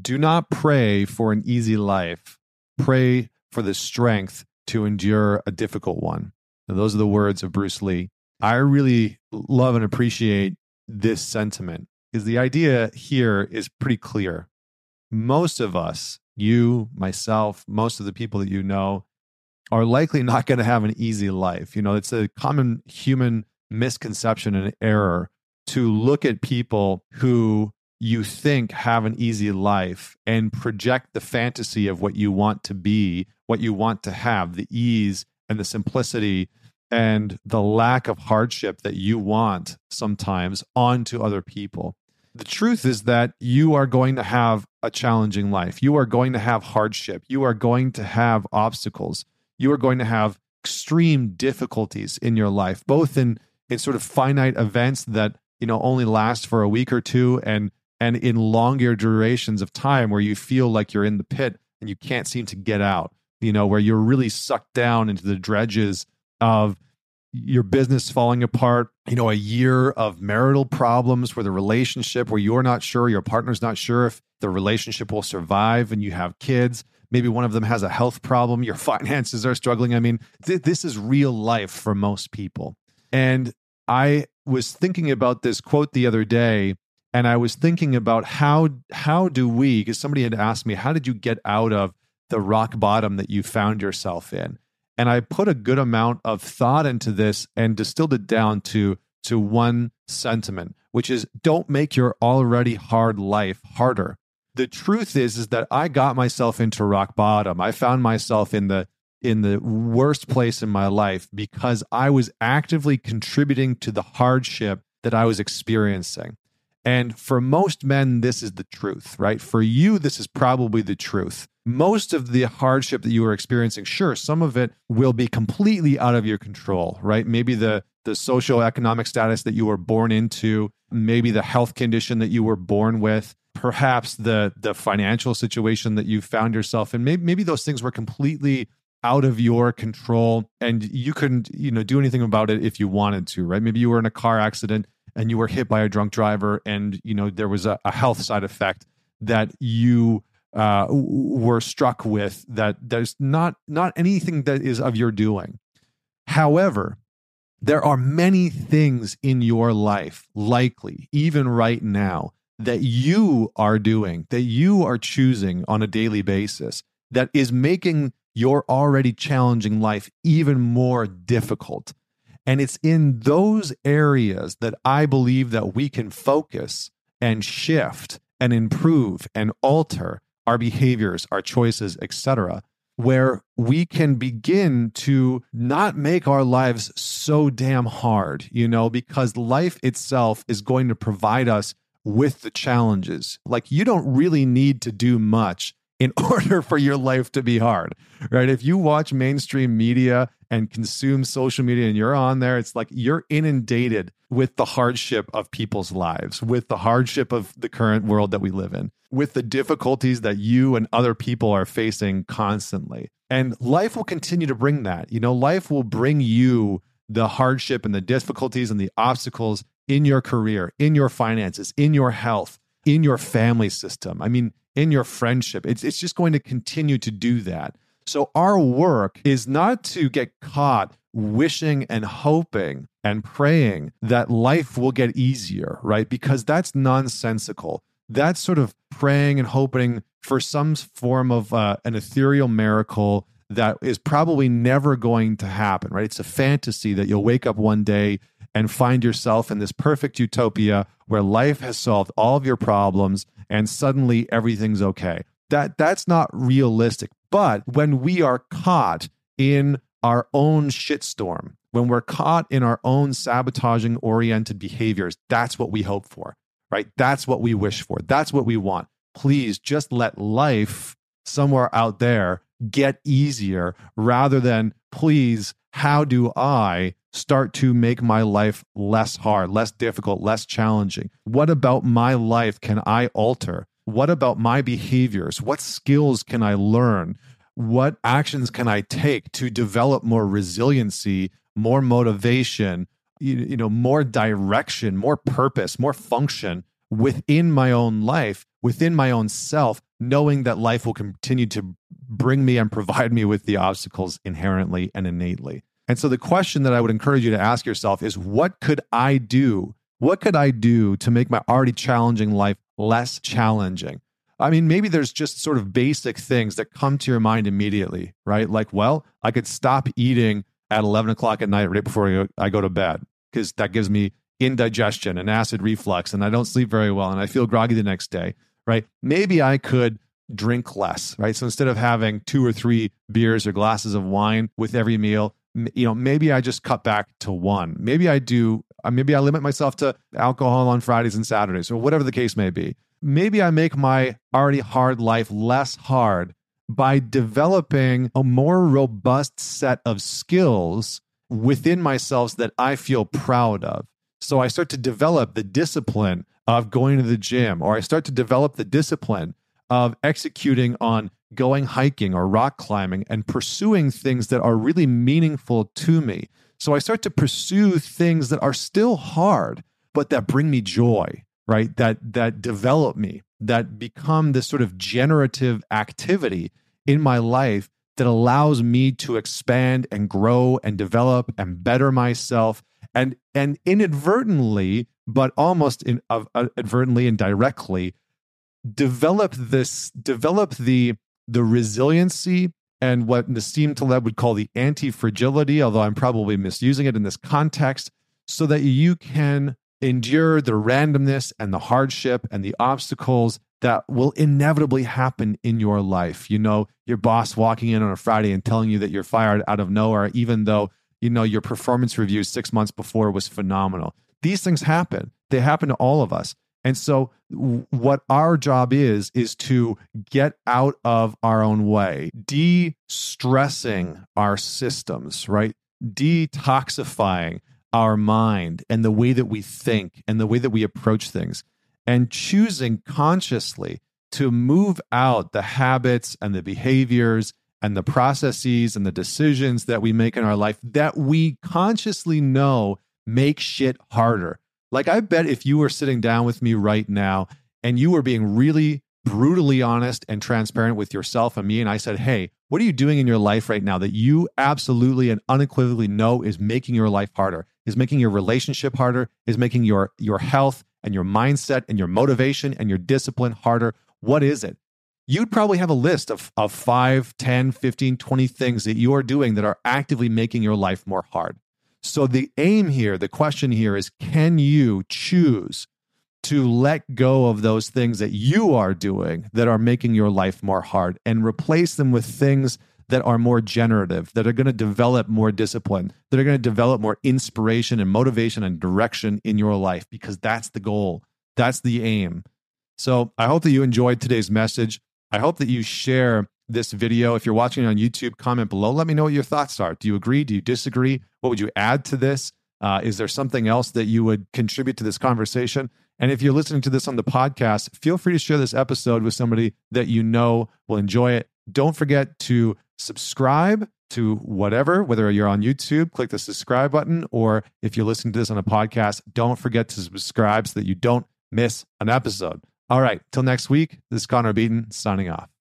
do not pray for an easy life. Pray for the strength to endure a difficult one. And those are the words of Bruce Lee. I really love and appreciate this sentiment because the idea here is pretty clear. Most of us, you, myself, most of the people that you know, are likely not going to have an easy life. You know, it's a common human misconception and error to look at people who you think have an easy life and project the fantasy of what you want to be, what you want to have, the ease and the simplicity and the lack of hardship that you want sometimes onto other people. The truth is that you are going to have a challenging life. You are going to have hardship. You are going to have obstacles. You are going to have extreme difficulties in your life, both in, in sort of finite events that you know only last for a week or two and and in longer durations of time where you feel like you're in the pit and you can't seem to get out you know where you're really sucked down into the dredges of your business falling apart, you know, a year of marital problems where the relationship where you're not sure, your partner's not sure if the relationship will survive and you have kids. Maybe one of them has a health problem, your finances are struggling. I mean, th- this is real life for most people. And I was thinking about this quote the other day and I was thinking about how how do we because somebody had asked me how did you get out of the rock bottom that you found yourself in and I put a good amount of thought into this and distilled it down to to one sentiment, which is don't make your already hard life harder. The truth is is that I got myself into rock bottom. I found myself in the in the worst place in my life because I was actively contributing to the hardship that I was experiencing. And for most men, this is the truth, right? For you, this is probably the truth. Most of the hardship that you are experiencing, sure, some of it will be completely out of your control, right? Maybe the the socioeconomic status that you were born into, maybe the health condition that you were born with, perhaps the the financial situation that you found yourself in. Maybe maybe those things were completely out of your control and you couldn't, you know, do anything about it if you wanted to, right? Maybe you were in a car accident and you were hit by a drunk driver and you know there was a, a health side effect that you uh, were struck with that there's not not anything that is of your doing. However there are many things in your life likely even right now that you are doing that you are choosing on a daily basis that is making your already challenging life even more difficult and it's in those areas that I believe that we can focus and shift and improve and alter our behaviors, our choices, etc., where we can begin to not make our lives so damn hard, you know, because life itself is going to provide us with the challenges. Like you don't really need to do much in order for your life to be hard, right? If you watch mainstream media and consume social media and you're on there, it's like you're inundated with the hardship of people's lives, with the hardship of the current world that we live in, with the difficulties that you and other people are facing constantly. And life will continue to bring that. You know, life will bring you the hardship and the difficulties and the obstacles in your career, in your finances, in your health, in your family system. I mean, in your friendship. It's, it's just going to continue to do that. So, our work is not to get caught wishing and hoping and praying that life will get easier, right? Because that's nonsensical. That's sort of praying and hoping for some form of uh, an ethereal miracle that is probably never going to happen, right? It's a fantasy that you'll wake up one day and find yourself in this perfect utopia where life has solved all of your problems and suddenly everything's okay. That that's not realistic. But when we are caught in our own shitstorm, when we're caught in our own sabotaging oriented behaviors, that's what we hope for, right? That's what we wish for. That's what we want. Please just let life somewhere out there get easier rather than please, how do I start to make my life less hard, less difficult, less challenging? What about my life can I alter? What about my behaviors? What skills can I learn? What actions can I take to develop more resiliency, more motivation, you, know, more direction, more purpose, more function within my own life, within my own self, knowing that life will continue to bring me and provide me with the obstacles inherently and innately. And so the question that I would encourage you to ask yourself is what could I do? What could I do to make my already challenging life less challenging? I mean, maybe there's just sort of basic things that come to your mind immediately, right? Like, well, I could stop eating at 11 o'clock at night right before I go to bed because that gives me indigestion and acid reflux and I don't sleep very well and I feel groggy the next day, right? Maybe I could drink less, right? So instead of having two or three beers or glasses of wine with every meal, you know, maybe I just cut back to one. Maybe I do, uh, maybe I limit myself to alcohol on Fridays and Saturdays or whatever the case may be maybe I make my already hard life less hard by developing a more robust set of skills within myself that I feel proud of. So I start to develop the discipline of going to the gym, or I start to develop the discipline of executing on going hiking or rock climbing and pursuing things that are really meaningful to me. So I start to pursue things that are still hard, but that bring me joy right that that develop me that become this sort of generative activity in my life that allows me to expand and grow and develop and better myself and and inadvertently but almost in, uh, inadvertently and directly develop this develop the the resiliency and what Nassim Taleb would call the anti-fragility although I'm probably misusing it in this context so that you can endure the randomness and the hardship and the obstacles that will inevitably happen in your life. You know, your boss walking in on a Friday and telling you that you're fired out of nowhere, even though, you know, your performance review six months before was phenomenal. These things happen, they happen to all of us. And so, what our job is, is to get out of our own way, de stressing our systems, right? Detoxifying our mind and the way that we think and the way that we approach things and choosing consciously to move out the habits and the behaviors and the processes and the decisions that we make in our life that we consciously know make shit harder. Like, I bet if you were sitting down with me right now and you were being really brutally honest and transparent with yourself and me, and I said, Hey, what are you doing in your life right now that you absolutely and unequivocally know is making your life harder? is making your relationship harder, is making your your health and your mindset and your motivation and your discipline harder. What is it? You'd probably have a list of, of 5, 10, 15, 20 things that you are doing that are actively making your life more hard. So the aim here, the question here is can you choose to let go of those things that you are doing that are making your life more hard and replace them with things that are more generative, that are going to develop more discipline, that are going to develop more inspiration and motivation and direction in your life because that's the goal. That's the aim. So I hope that you enjoyed today's message. I hope that you share this video. If you're watching on YouTube, comment below. Let me know what your thoughts are. Do you agree? Do you disagree? What would you add to this? Uh, is there something else that you would contribute to this conversation? And if you're listening to this on the podcast, feel free to share this episode with somebody that you know will enjoy it. Don't forget to subscribe to whatever, whether you're on YouTube, click the subscribe button, or if you're listening to this on a podcast, don't forget to subscribe so that you don't miss an episode. All right, till next week, this is Connor Beaton signing off.